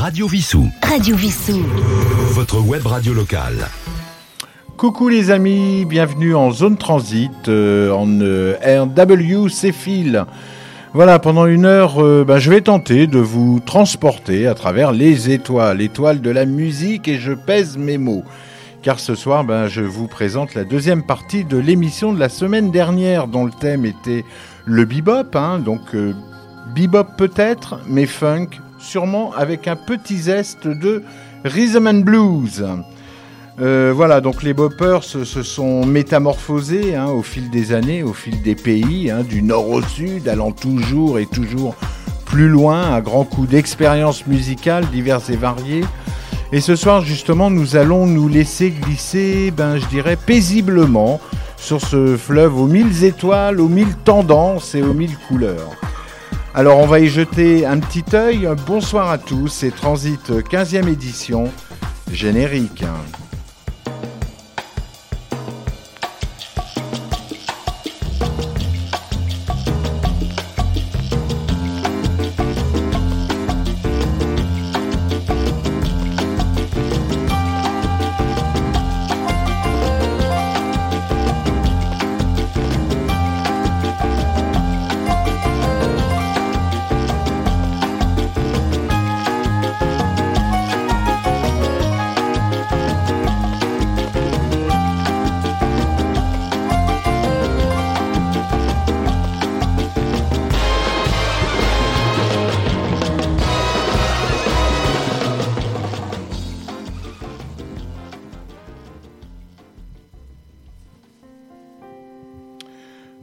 Radio Vissou. Radio Vissou. Votre web radio locale. Coucou les amis, bienvenue en zone transit, euh, en euh, RW Céphile. Voilà, pendant une heure, euh, ben, je vais tenter de vous transporter à travers les étoiles, étoiles de la musique, et je pèse mes mots. Car ce soir, ben, je vous présente la deuxième partie de l'émission de la semaine dernière, dont le thème était le bebop, hein, donc euh, bebop peut-être, mais funk, sûrement avec un petit zeste de rhythm and blues. Euh, voilà, donc les boppers se, sont métamorphosés hein, au fil des années, au fil des pays, hein, du nord au sud, allant toujours et toujours plus loin, à grands coups d'expériences musicales diverses et variées. Et ce soir, justement, nous allons nous laisser glisser, ben, je dirais, paisiblement sur ce fleuve aux mille étoiles, aux mille tendances et aux mille couleurs. Alors, on va y jeter un petit œil. Bonsoir à tous, c'est Transit 15e édition, générique.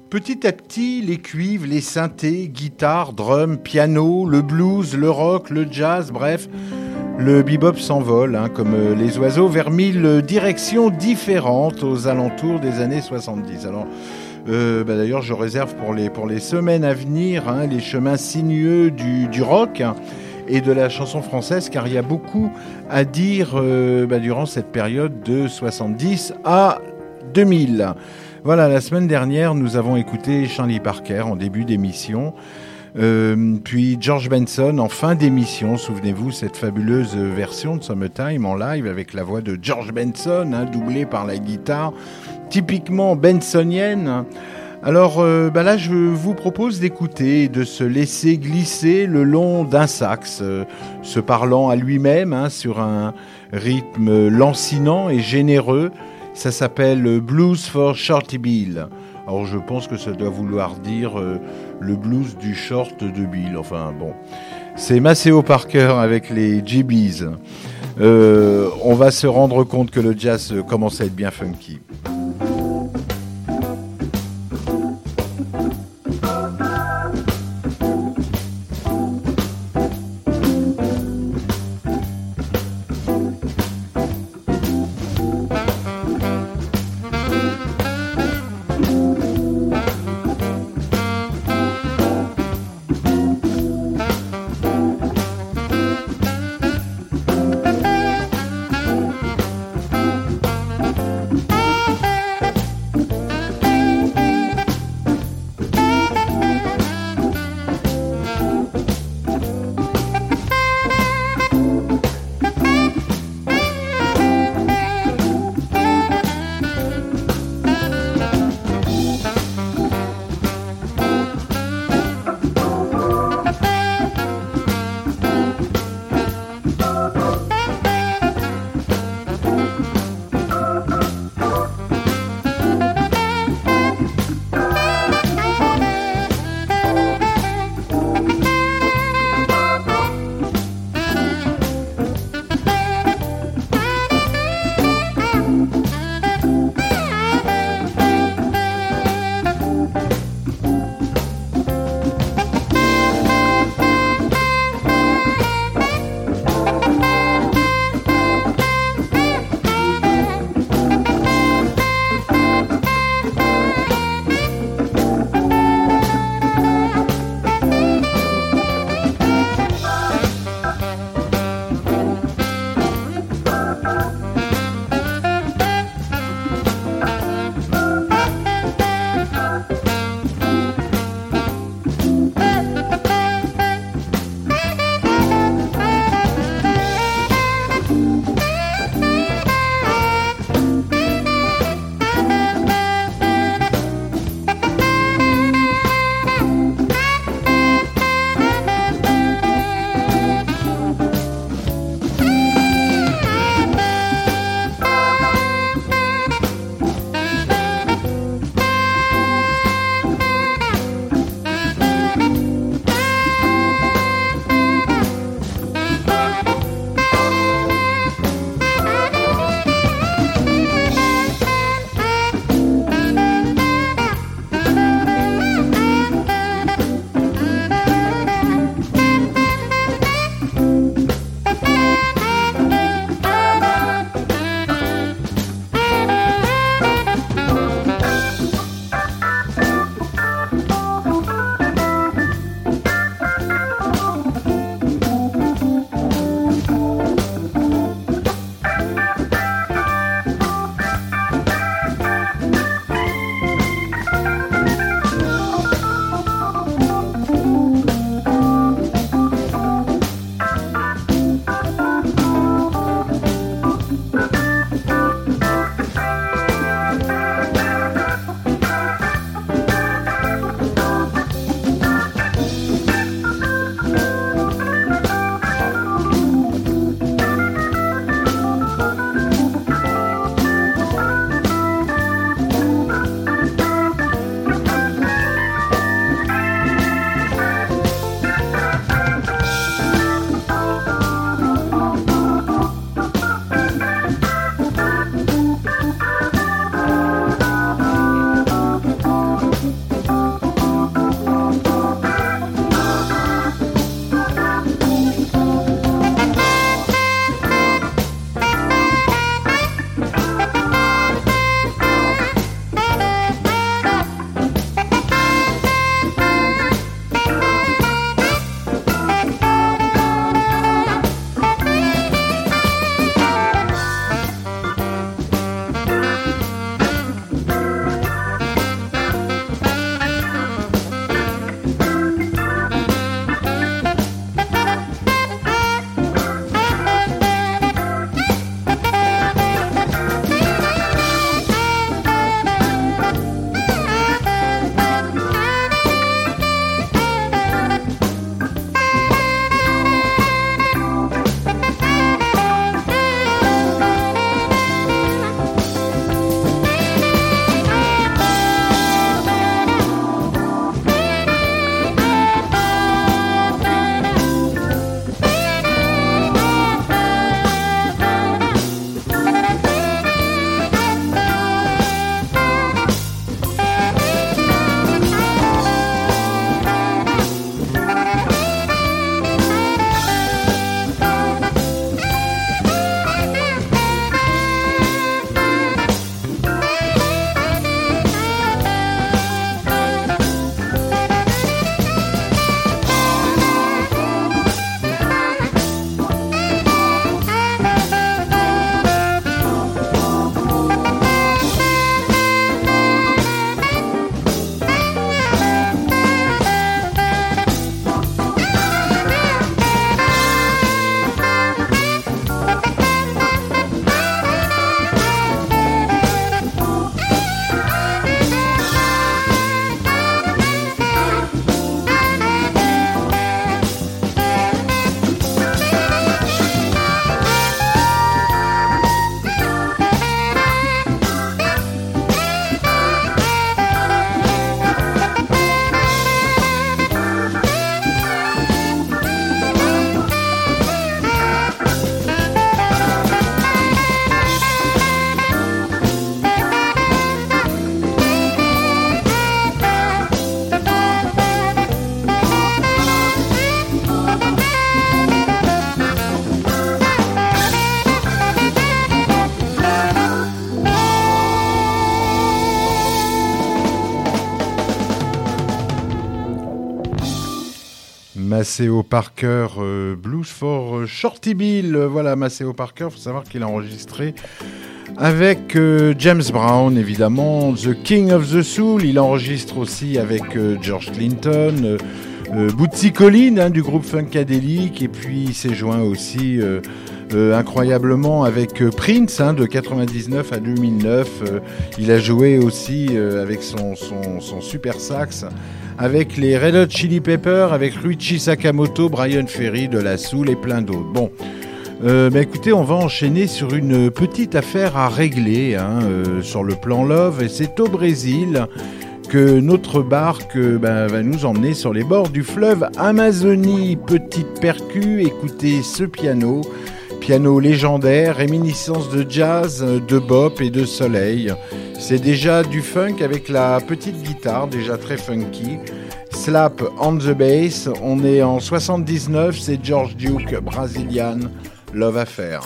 Petit à petit, les cuivres, les synthés, guitares, drums, piano, le blues, le rock, le jazz, bref, le bebop s'envole, hein, comme euh, les oiseaux, vers mille directions différentes aux alentours des années 70. Alors, euh, bah d'ailleurs, je réserve pour les, pour les semaines à venir hein, les chemins sinueux du, du rock hein, et de la chanson française, car il y a beaucoup à dire euh, bah, durant cette période de 70 à 2000. Voilà, la semaine dernière, nous avons écouté Charlie Parker en début d'émission, euh, puis George Benson en fin d'émission. Souvenez-vous, cette fabuleuse version de Summertime en live avec la voix de George Benson, hein, doublée par la guitare, typiquement bensonienne. Alors euh, bah là, je vous propose d'écouter de se laisser glisser le long d'un sax, euh, se parlant à lui-même hein, sur un rythme lancinant et généreux. Ça s'appelle Blues for Shorty Bill. Alors je pense que ça doit vouloir dire euh, le blues du short de Bill. Enfin bon, c'est Maceo Parker avec les GBs. Euh, on va se rendre compte que le jazz commence à être bien funky. Maceo Parker, euh, Blues for Shorty Bill. Voilà, Maceo Parker, faut savoir qu'il a enregistré avec euh, James Brown, évidemment, The King of the Soul. Il enregistre aussi avec euh, George Clinton, Bootsy Collin hein, du groupe Funkadelic, et puis il s'est joint aussi incroyablement avec Prince hein, de 99 à 2009. il a joué aussi avec son super sax avec les Red Hot Chili Peppers, avec Ruichi Sakamoto, Brian Ferry de la Soul et plein d'autres. Bon, euh, bah écoutez, on va enchaîner sur une petite affaire à régler hein, euh, sur le plan love, et c'est au Brésil que notre barque euh, bah, va nous emmener sur les bords du fleuve Amazonie. Petite percu, écoutez ce piano. Piano légendaire, réminiscence de jazz, de bop et de soleil. C'est déjà du funk avec la petite guitare, déjà très funky. Slap on the bass, on est en 79, c'est George Duke, Brazilian, Love Affair.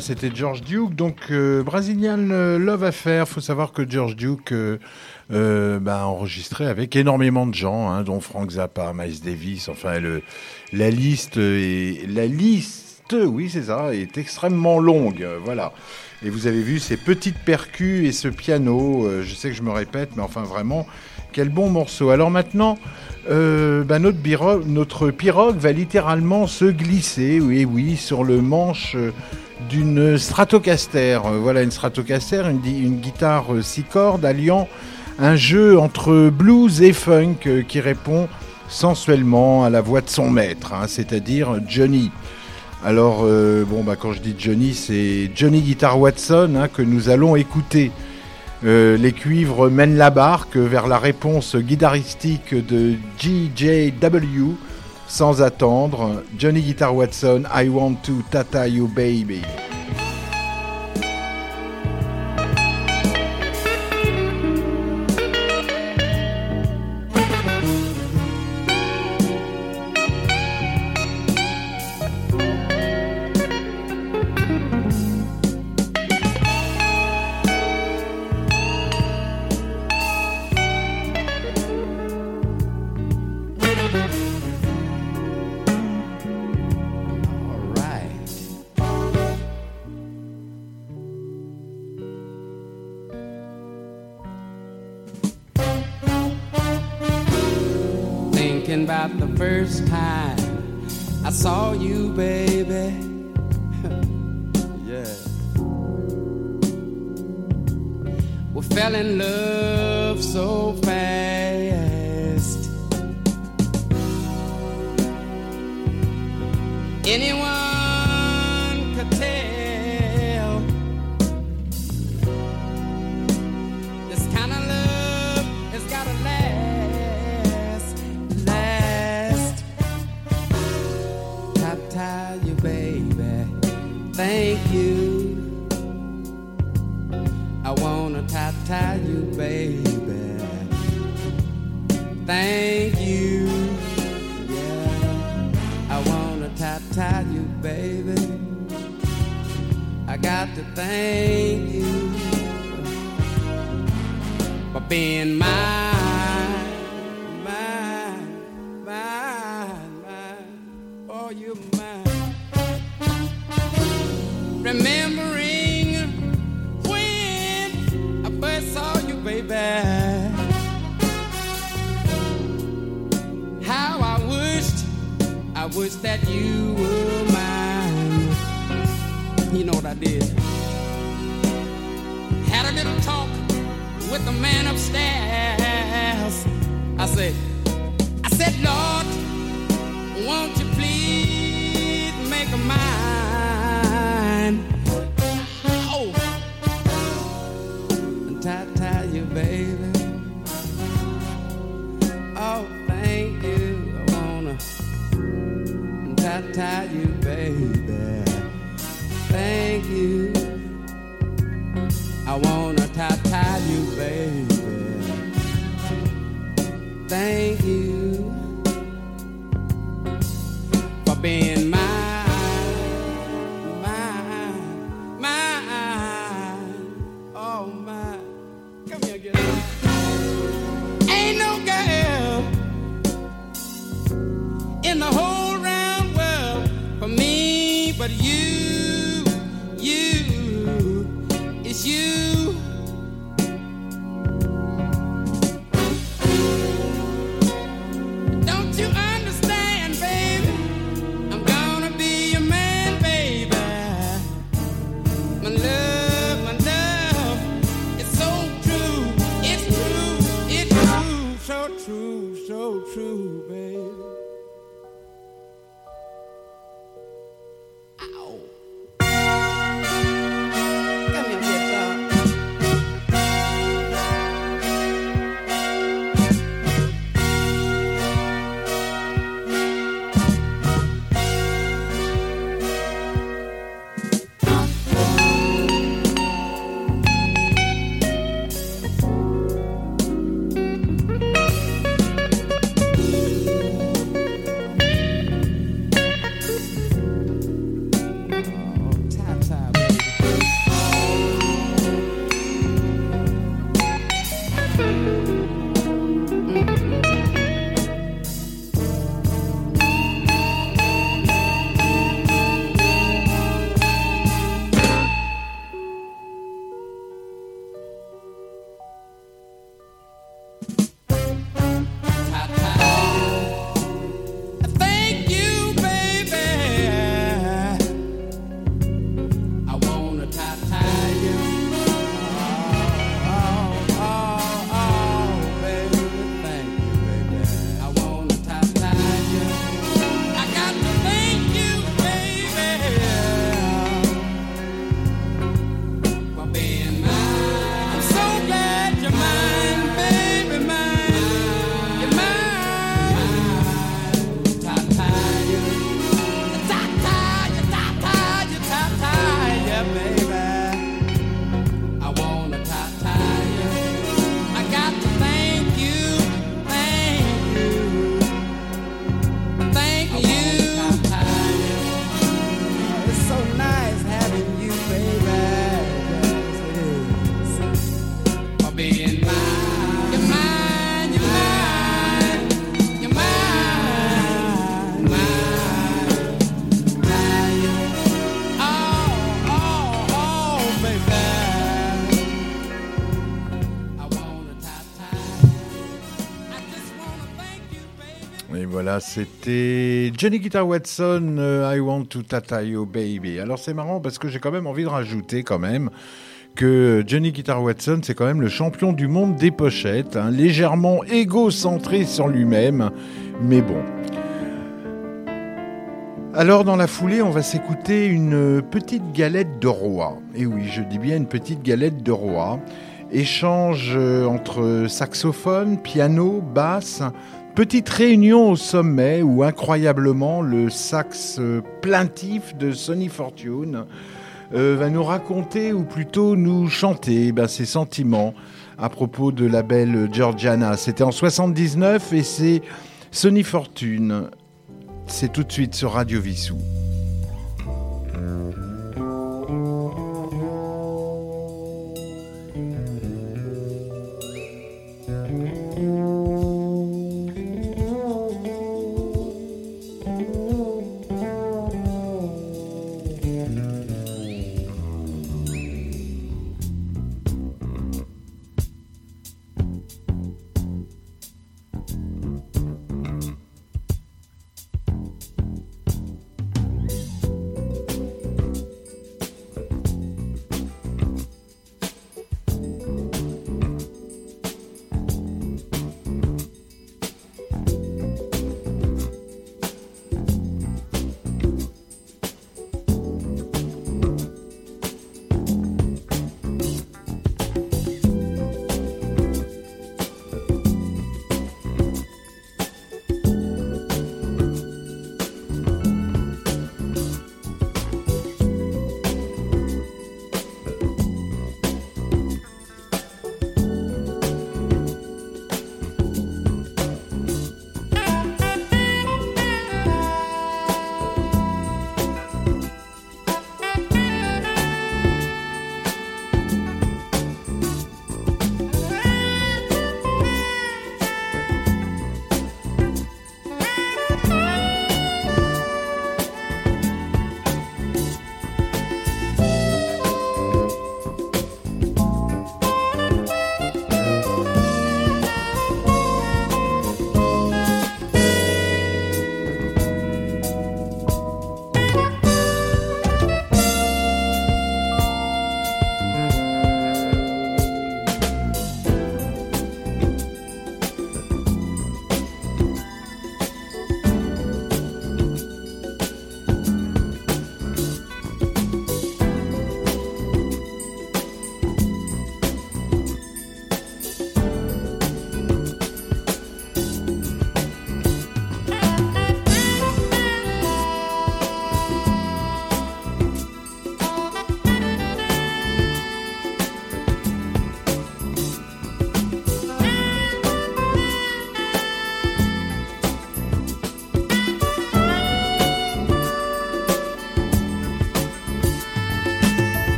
C'était George Duke. Donc, euh, Brazilian Love Affair. faut savoir que George Duke euh, euh, bah, enregistré avec énormément de gens, hein, dont Frank Zappa, Miles Davis. Enfin, le, la liste est, la liste, oui, c'est ça, est extrêmement longue. voilà. Et vous avez vu ces petites percus et ce piano. je sais que je me répète, mais enfin, vraiment, quel bon morceau. Alors maintenant, bah, notre, notre pirogue va littéralement se glisser, oui, oui, sur le manche d'une Stratocaster. Euh, voilà une Stratocaster, une, guitare euh, six cordes alliant un jeu entre blues et funk euh, qui répond sensuellement à la voix de son maître, hein, c'est-à-dire Johnny. Alors, bon, bah, quand je dis Johnny, c'est Johnny Guitar Watson hein, que nous allons écouter. les cuivres mènent la barque vers la réponse guitaristique de GJW sans attendre, Johnny Guitar Watson, I Want to Tata You Baby. Thank you. Yeah. I wanna tap tap you, baby. I got to thank you for being my. I did? Had a little talk with the man upstairs. I said, I said, Lord, won't you please make a mine? Oh, and tie, tie you, baby. Oh, thank you. I wanna tie, tie you, you, c'était Johnny Guitar Watson, euh, I Want to Tata You Baby. Alors c'est marrant parce que j'ai quand même envie de rajouter quand même que Johnny Guitar Watson, c'est quand même le champion du monde des pochettes, hein, légèrement égocentré sur lui-même, mais bon. Alors dans la foulée, on va s'écouter une petite galette de roi. Et oui, je dis bien une petite galette de roi. Échange euh, entre saxophone, piano, basse. Petite réunion au sommet où incroyablement le sax euh, plaintif de Sonny Fortune euh, va nous raconter ou plutôt nous chanter ben, ses sentiments à propos de la belle Georgiana. C'était en 79 et c'est Sonny Fortune. C'est tout de suite sur Radio Vissou.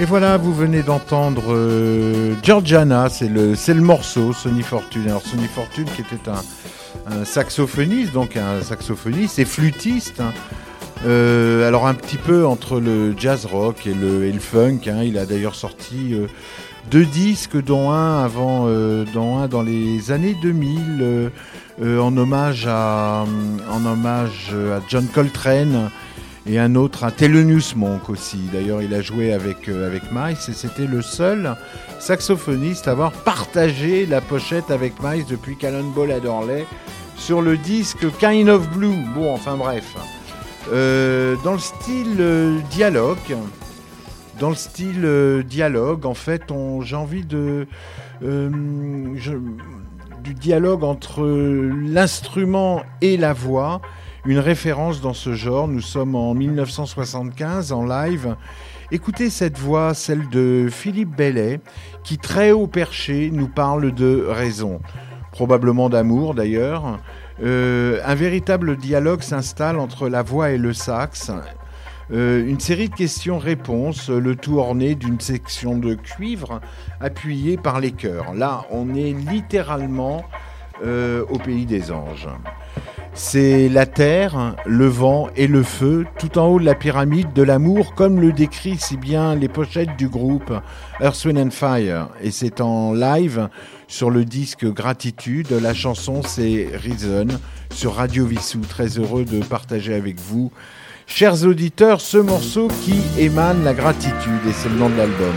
Et voilà, vous venez d'entendre euh, Georgiana, c'est le, le morceau, Sonny Fortune. Alors Sonny Fortune qui était un, saxophoniste, donc un saxophoniste et flûtiste. hein. Euh, alors un petit peu entre le jazz rock et le, funk. hein. Il a d'ailleurs sorti euh, deux disques, dont un avant, dont un dans les années 2000, euh, euh, en hommage à, en hommage à John Coltrane et un autre à Thelonious Monk aussi. D'ailleurs, il a joué avec, euh, avec Miles et c'était le seul saxophoniste à avoir partagé la pochette avec Miles depuis Cannonball Adderley sur le disque Kind of Blue. Bon, enfin bref. Euh, dans le style euh, dialogue, dans le style euh, dialogue, en fait, j'ai envie de du dialogue entre l'instrument et la voix, une référence dans ce genre. Nous sommes en 1975 en live. Écoutez cette voix, celle de Philippe Bellet, qui très haut perché nous parle de raison, probablement d'amour d'ailleurs. Euh, un véritable dialogue s'installe entre la voix et le sax. Euh, une série de questions-réponses, le tout orné d'une section de cuivre appuyée par les chœurs. Là, on est littéralement euh, au pays des anges. C'est la terre, le vent et le feu, tout en haut de la pyramide de l'amour, comme le décrit si bien les pochettes du groupe Earth, Wind and Fire. Et c'est en live sur le disque Gratitude. La chanson, c'est Reason sur Radio Vissou. Très heureux de partager avec vous, chers auditeurs, ce morceau qui émane la gratitude. Et c'est le nom de l'album.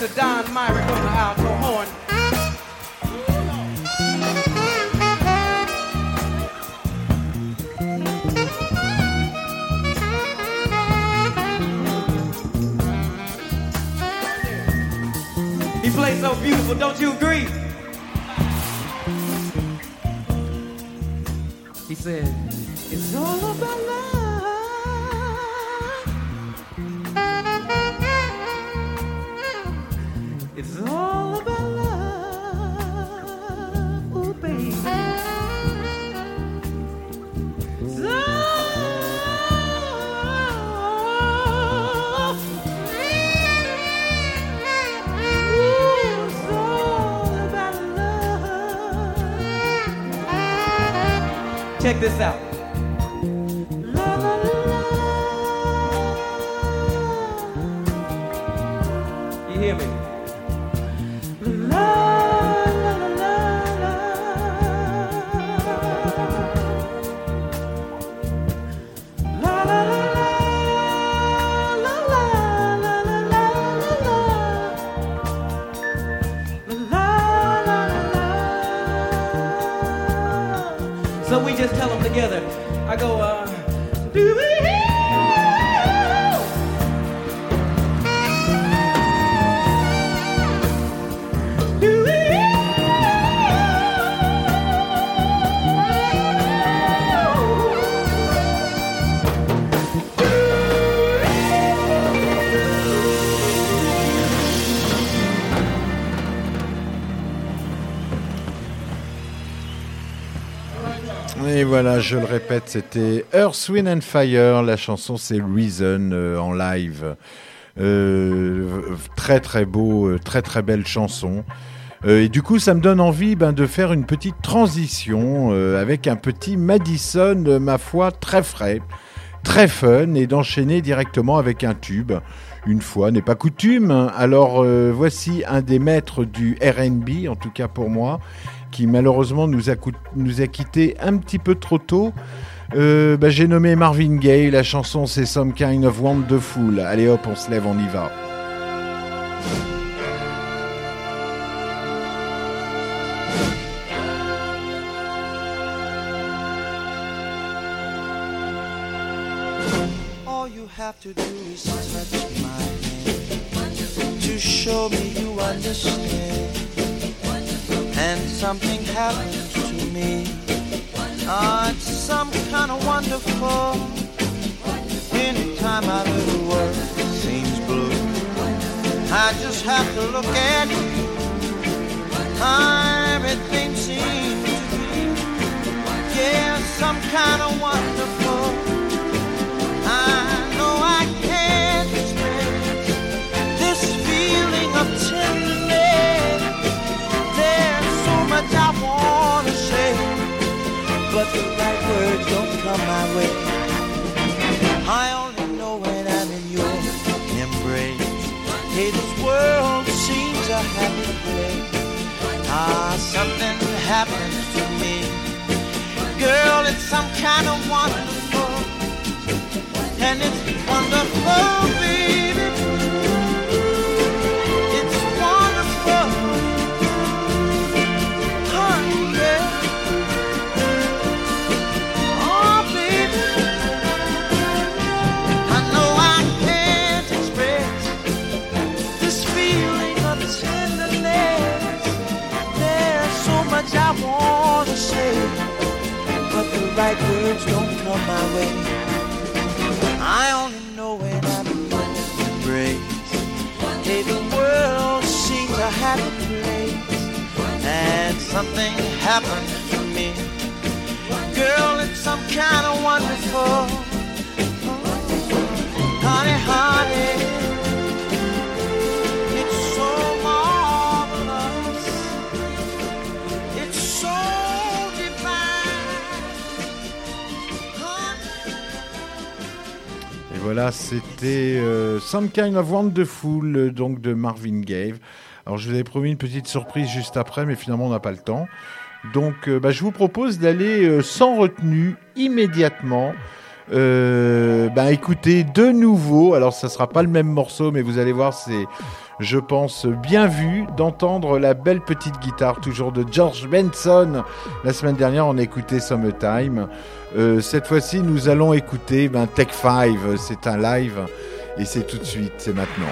to Don Myrick on the album. This out. Je le répète, c'était Earth, Wind and Fire. La chanson, c'est Reason euh, en live. Euh, très très beau, euh, très très belle chanson. Et du coup, ça me donne envie ben, de faire une petite transition avec un petit Madison, ma foi, très frais, très fun, et d'enchaîner directement avec un tube. Une fois n'est pas coutume. Alors voici un des maîtres du RB, en tout cas pour moi, qui malheureusement nous a, nous a quitté un petit peu trop tôt. Euh, bah, J'ai nommé Marvin Gaye, la chanson c'est Some Kind of Wonderful. Allez hop, on se lève, on y va. All you have to do is my to show me you understand. And something happens to me. Ah, it's some kind of wonderful. Anytime my little world seems blue, I just have to look at you. Everything seems to be, yeah, some kind of wonderful. Much I wanna say, but the right words don't come my way. I only know when I'm in your embrace. Hey, this world seems a happy place. Ah, something happens to me. Girl, it's some kind of wonderful and it's wonderful, baby. Right words don't come my way. I only know when I'm in your embrace. Hey, the world seems a happy place, and something happens to me. Girl, it's some kind of wonderful, voilà, c'était euh, Some Kind of Wonderful, euh, donc de Marvin Gaye. Alors, je vous avais promis une petite surprise juste après, mais finalement, on n'a pas le temps. Donc, euh, bah, je vous propose d'aller euh, sans retenue immédiatement Ben écoutez, de nouveau, alors ça sera pas le même morceau, mais vous allez voir, c'est, je pense, bien vu d'entendre la belle petite guitare, toujours de George Benson. La semaine dernière, on a écouté Summertime. Euh, cette fois-ci, nous allons écouter ben, Tech 5, c'est un live, et c'est tout de suite, c'est maintenant.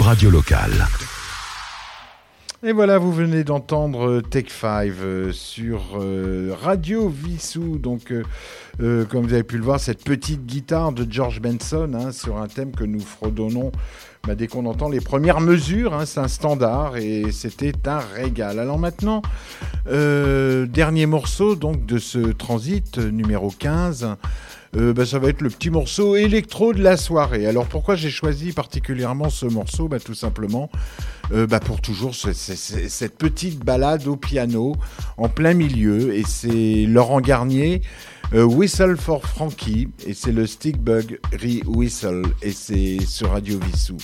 Radio locale. Et voilà, vous venez d'entendre euh, Take 5 euh, sur euh, Radio Vissou. Donc, comme vous avez pu le voir, cette petite guitare de George Benson hein, sur un thème que nous fredonnons bah, dès qu'on entend les premières mesures. hein, c'est un standard et c'était un régal. Alors maintenant, dernier morceau donc de ce transit numéro 15. Euh, bah, ça va être le petit morceau électro de la soirée. Alors pourquoi j'ai choisi particulièrement ce morceau? Bah, Tout simplement euh, bah, pour toujours ce- ce- ce- cette petite balade au piano en plein milieu. Et c'est Laurent Garnier, euh, Whistle for Frankie, et c'est le Stickbug Re-Whistle, et c'est sur Radio Vissou.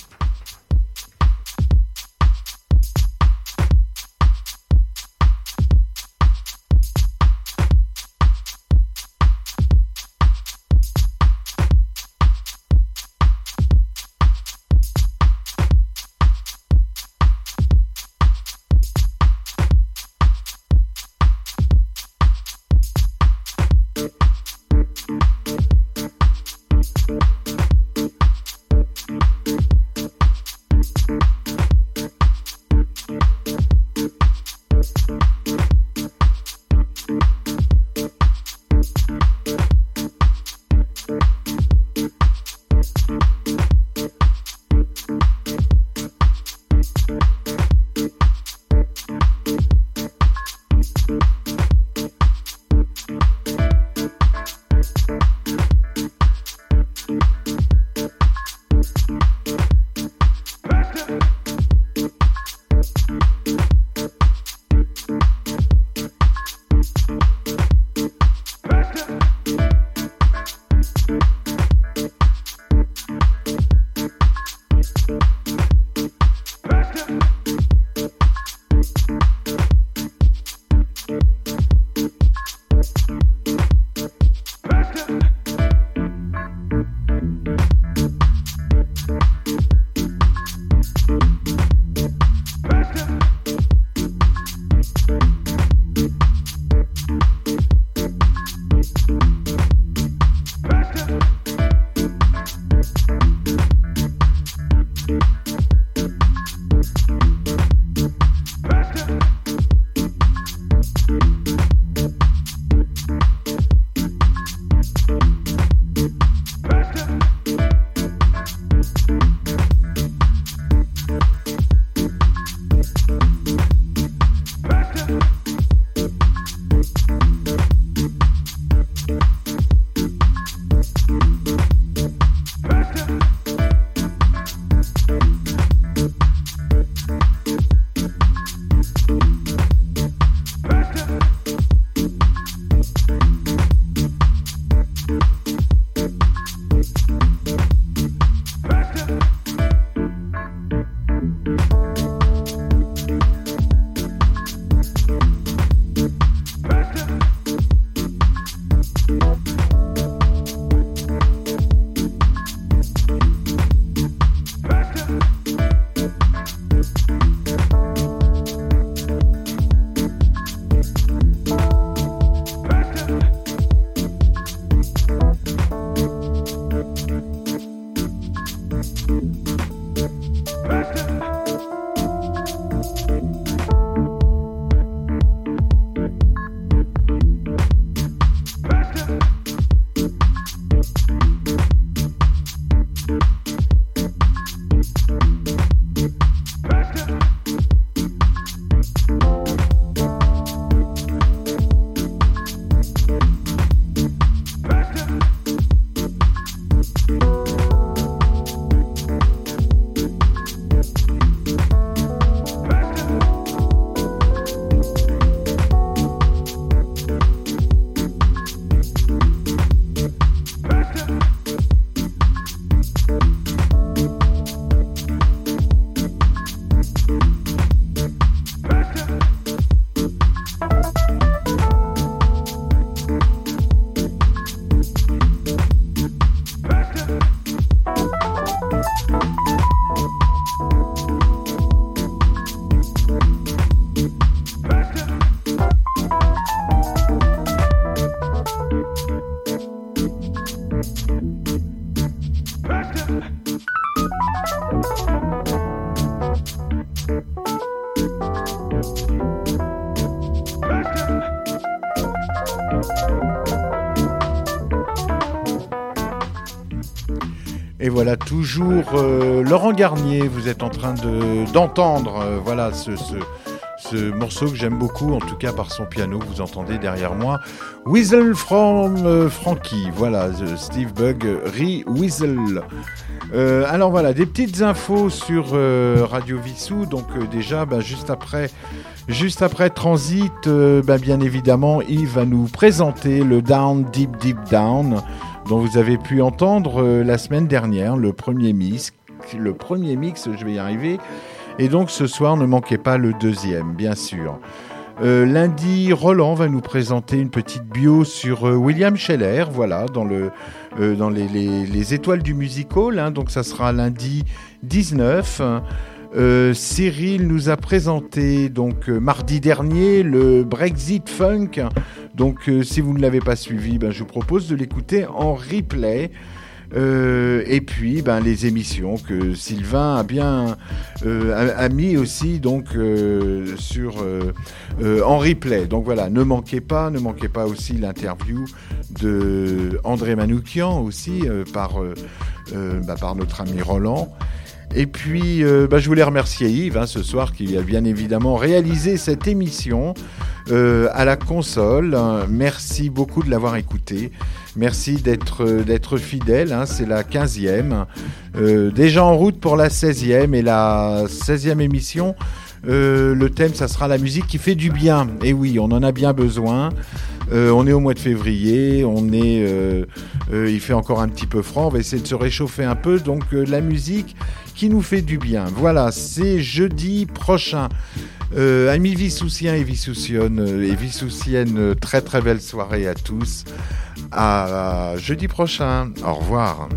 Toujours euh, Laurent Garnier, vous êtes en train de- d'entendre euh, voilà, ce, ce, ce morceau que j'aime beaucoup, en tout cas par son piano, vous entendez derrière moi. Whistle from euh, Frankie, voilà, euh, Steve Bug, re-whistle. Euh, alors voilà, des petites infos sur Radio Vissou. Donc déjà, bah, juste après, juste après Transit, bah, bien évidemment, Yves va nous présenter le Down Deep Deep Down dont vous avez pu entendre euh, la semaine dernière le premier mix, le premier mix, je vais y arriver. Et donc ce soir, ne manquez pas le deuxième, bien sûr. Euh, lundi, Roland va nous présenter une petite bio sur euh, William Scheller, voilà, dans, le, dans les, les- les étoiles du musical. hein, donc ça sera lundi 19. Euh, Cyril nous a présenté donc euh, mardi dernier le Brexit Funk. Donc euh, si vous ne l'avez pas suivi, ben, je vous propose de l'écouter en replay. Et puis ben, les émissions que Sylvain a bien a, mis aussi donc sur en replay. Donc voilà, ne manquez pas, ne manquez pas aussi l'interview de André Manoukian aussi bah, par notre ami Roland. Et puis, euh, bah, je voulais remercier Yves hein, ce soir qui a bien évidemment réalisé cette émission euh, à la console. Euh, Merci beaucoup de l'avoir écouté. Merci d'être euh, d'être fidèle. hein, C'est la 15e. Euh, déjà en route pour la 16e et la 16e émission. le thème, ça sera la musique qui fait du bien. Et oui, on en a bien besoin. On est au mois de février, on est, il fait encore un petit peu froid, on va essayer de se réchauffer un peu, donc la musique qui nous fait du bien. Voilà, c'est jeudi prochain. Euh, amis Vissoussiens et Vissoussiennes, et Vissoussiennes, très très belle soirée à tous. À jeudi prochain. Au revoir.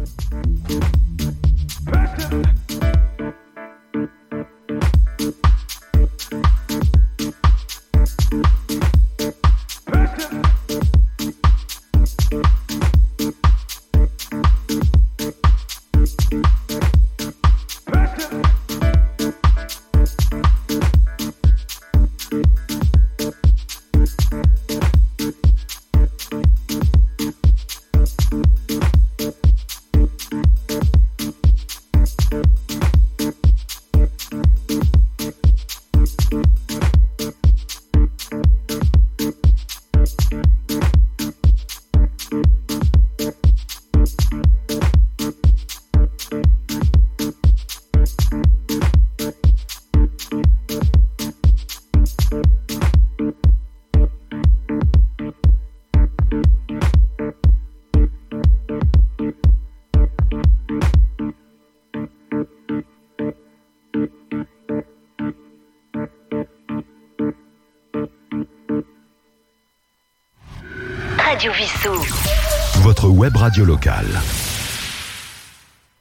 Web radio locale.